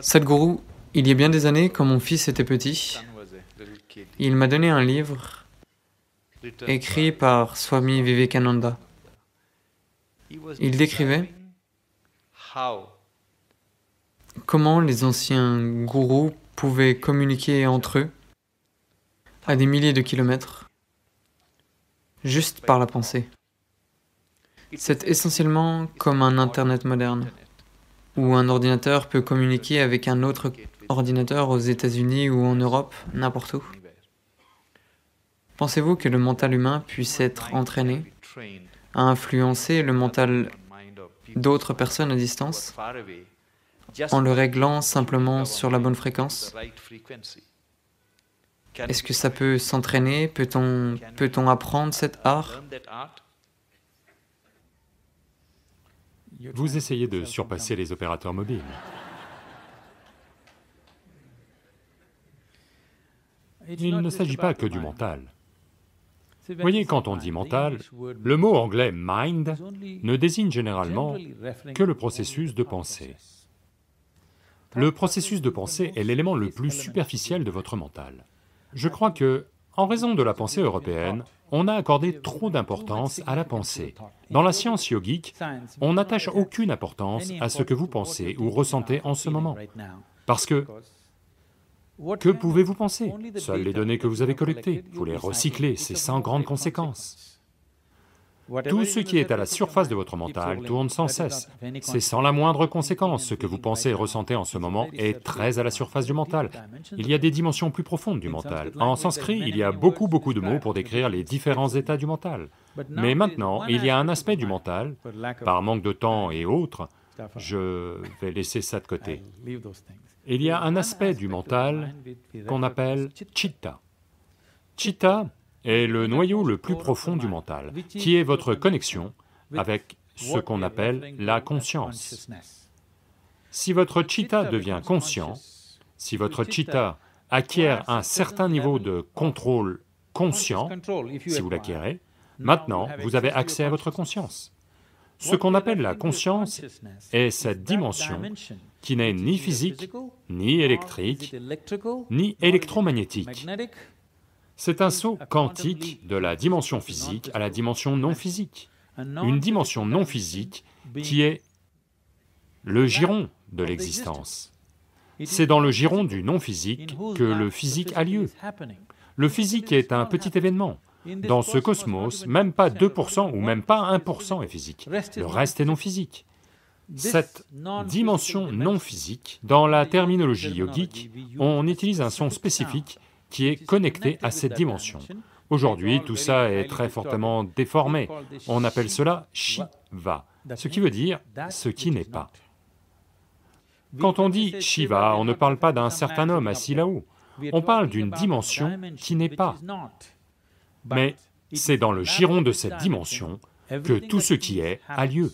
Sadhguru, il y a bien des années, quand mon fils était petit, il m'a donné un livre écrit par Swami Vivekananda. Il décrivait comment les anciens gourous pouvaient communiquer entre eux à des milliers de kilomètres juste par la pensée. C'est essentiellement comme un Internet moderne, où un ordinateur peut communiquer avec un autre ordinateur aux États-Unis ou en Europe, n'importe où. Pensez-vous que le mental humain puisse être entraîné à influencer le mental d'autres personnes à distance en le réglant simplement sur la bonne fréquence? Est-ce que ça peut s'entraîner? Peut-on peut apprendre cet art? Vous essayez de surpasser les opérateurs mobiles. Il ne s'agit pas que du mental. Voyez, quand on dit mental, le mot anglais mind ne désigne généralement que le processus de pensée. Le processus de pensée est l'élément le plus superficiel de votre mental. Je crois que, en raison de la pensée européenne, on a accordé trop d'importance à la pensée. Dans la science yogique, on n'attache aucune importance à ce que vous pensez ou ressentez en ce moment. Parce que que pouvez-vous penser? Seules les données que vous avez collectées, vous les recyclez, c'est sans grande conséquence. Tout ce qui est à la surface de votre mental tourne sans cesse. C'est sans la moindre conséquence. Ce que vous pensez et ressentez en ce moment est très à la surface du mental. Il y a des dimensions plus profondes du mental. En sanskrit, il y a beaucoup beaucoup de mots pour décrire les différents états du mental. Mais maintenant, il y a un aspect du mental, par manque de temps et autres, je vais laisser ça de côté. Il y a un aspect du mental qu'on appelle chitta. Chitta est le noyau le plus profond du mental, qui est votre connexion avec ce qu'on appelle la conscience. Si votre chitta devient conscient, si votre chitta acquiert un certain niveau de contrôle conscient, si vous l'acquérez, maintenant vous avez accès à votre conscience. Ce qu'on appelle la conscience est cette dimension qui n'est ni physique, ni électrique, ni électromagnétique. C'est un saut quantique de la dimension physique à la dimension non physique. Une dimension non physique qui est le giron de l'existence. C'est dans le giron du non physique que le physique a lieu. Le physique est un petit événement, dans ce cosmos, même pas 2% ou même pas 1% est physique, le reste est non physique. Cette dimension non physique, dans la terminologie yogique, on utilise un son spécifique qui est connecté à cette dimension. Aujourd'hui, tout ça est très fortement déformé, on appelle cela Shiva, ce qui veut dire ce qui n'est pas. Quand on dit Shiva, on ne parle pas d'un certain homme assis là-haut, on parle d'une dimension qui n'est pas. Mais c'est dans le giron de cette dimension que tout ce qui est a lieu.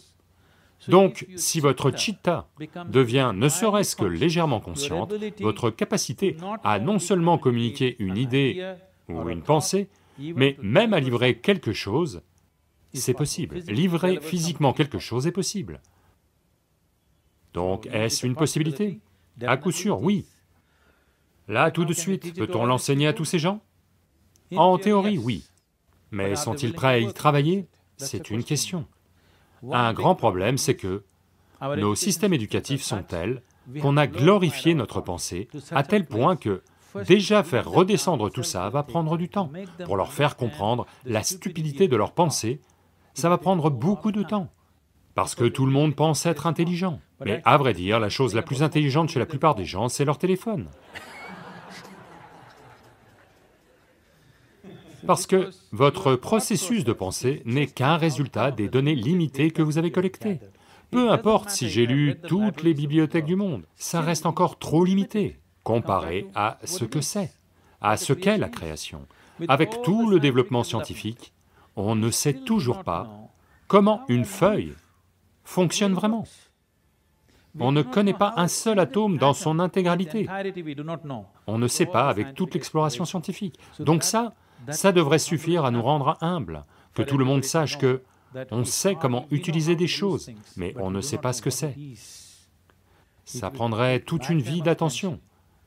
Donc, si votre chitta devient ne serait-ce que légèrement consciente, votre capacité à non seulement communiquer une idée ou une pensée, mais même à livrer quelque chose, c'est possible. Livrer physiquement quelque chose est possible. Donc, est-ce une possibilité? À coup sûr, oui. Là, tout de suite, peut-on l'enseigner à tous ces gens? En théorie, oui. Mais sont-ils prêts à y travailler? C'est une question. Un grand problème, c'est que nos systèmes éducatifs sont tels qu'on a glorifié notre pensée à tel point que déjà faire redescendre tout ça va prendre du temps. Pour leur faire comprendre la stupidité de leur pensée, ça va prendre beaucoup de temps. Parce que tout le monde pense être intelligent. Mais à vrai dire, la chose la plus intelligente chez la plupart des gens, c'est leur téléphone. Parce que votre processus de pensée n'est qu'un résultat des données limitées que vous avez collectées. Peu importe si j'ai lu toutes les bibliothèques du monde, ça reste encore trop limité comparé à ce que c'est, à ce qu'est la création. Avec tout le développement scientifique, on ne sait toujours pas comment une feuille fonctionne vraiment. On ne connaît pas un seul atome dans son intégralité. On ne sait pas avec toute l'exploration scientifique. Donc ça, ça devrait suffire à nous rendre humbles, que tout le monde sache que on sait comment utiliser des choses, mais on ne sait pas ce que c'est. ça prendrait toute une vie d'attention,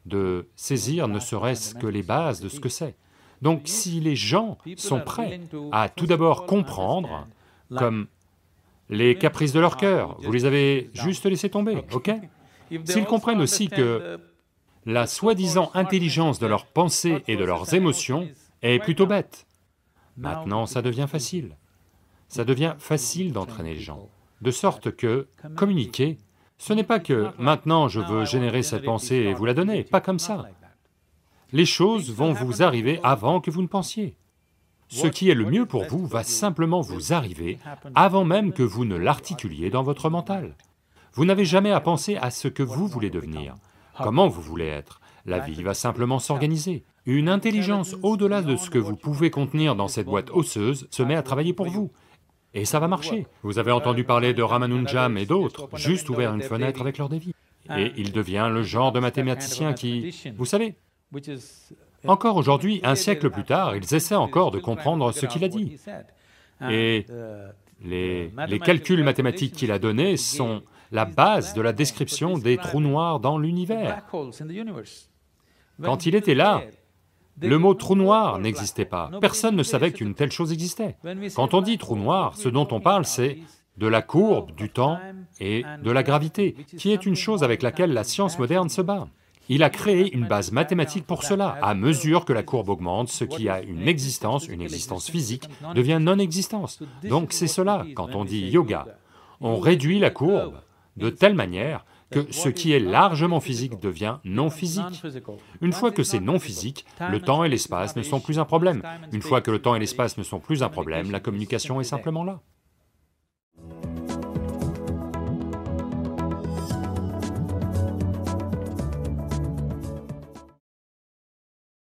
de saisir ne serait-ce que les bases de ce que c'est. Donc si les gens sont prêts à tout d'abord comprendre, comme les caprices de leur cœur, vous les avez juste laissés tomber, ok? S'ils comprennent aussi que la soi-disant intelligence de leurs pensées et de leurs émotions est plutôt bête, maintenant ça devient facile. Ça devient facile d'entraîner les gens, de sorte que communiquer, ce n'est pas que maintenant je veux générer cette pensée et vous la donner, pas comme ça. Les choses vont vous arriver avant que vous ne pensiez. Ce qui est le mieux pour vous va simplement vous arriver avant même que vous ne l'articuliez dans votre mental. Vous n'avez jamais à penser à ce que vous voulez devenir, comment vous voulez être. La vie va simplement s'organiser. Une intelligence au-delà de ce que vous pouvez contenir dans cette boîte osseuse se met à travailler pour vous. Et ça va marcher. Vous avez entendu parler de Ramanujam et d'autres, juste ouvert une fenêtre avec leur dévi. Et il devient le genre de mathématicien qui... Vous savez, encore aujourd'hui, un siècle plus tard, ils essaient encore de comprendre ce qu'il a dit. Et les, les calculs mathématiques qu'il a donnés sont la base de la description des trous noirs dans l'univers. Quand il était là, le mot trou noir n'existait pas, personne ne savait qu'une telle chose existait. Quand on dit trou noir, ce dont on parle c'est de la courbe du temps et de la gravité, qui est une chose avec laquelle la science moderne se bat. Il a créé une base mathématique pour cela. À mesure que la courbe augmente, ce qui a une existence, une existence physique, devient non-existence. Donc c'est cela, quand on dit yoga. On réduit la courbe de telle manière que ce qui est largement physique devient non physique. Une fois que c'est non physique, le temps et l'espace ne sont plus un problème. Une fois que le temps et l'espace ne sont plus un problème, la communication est simplement là.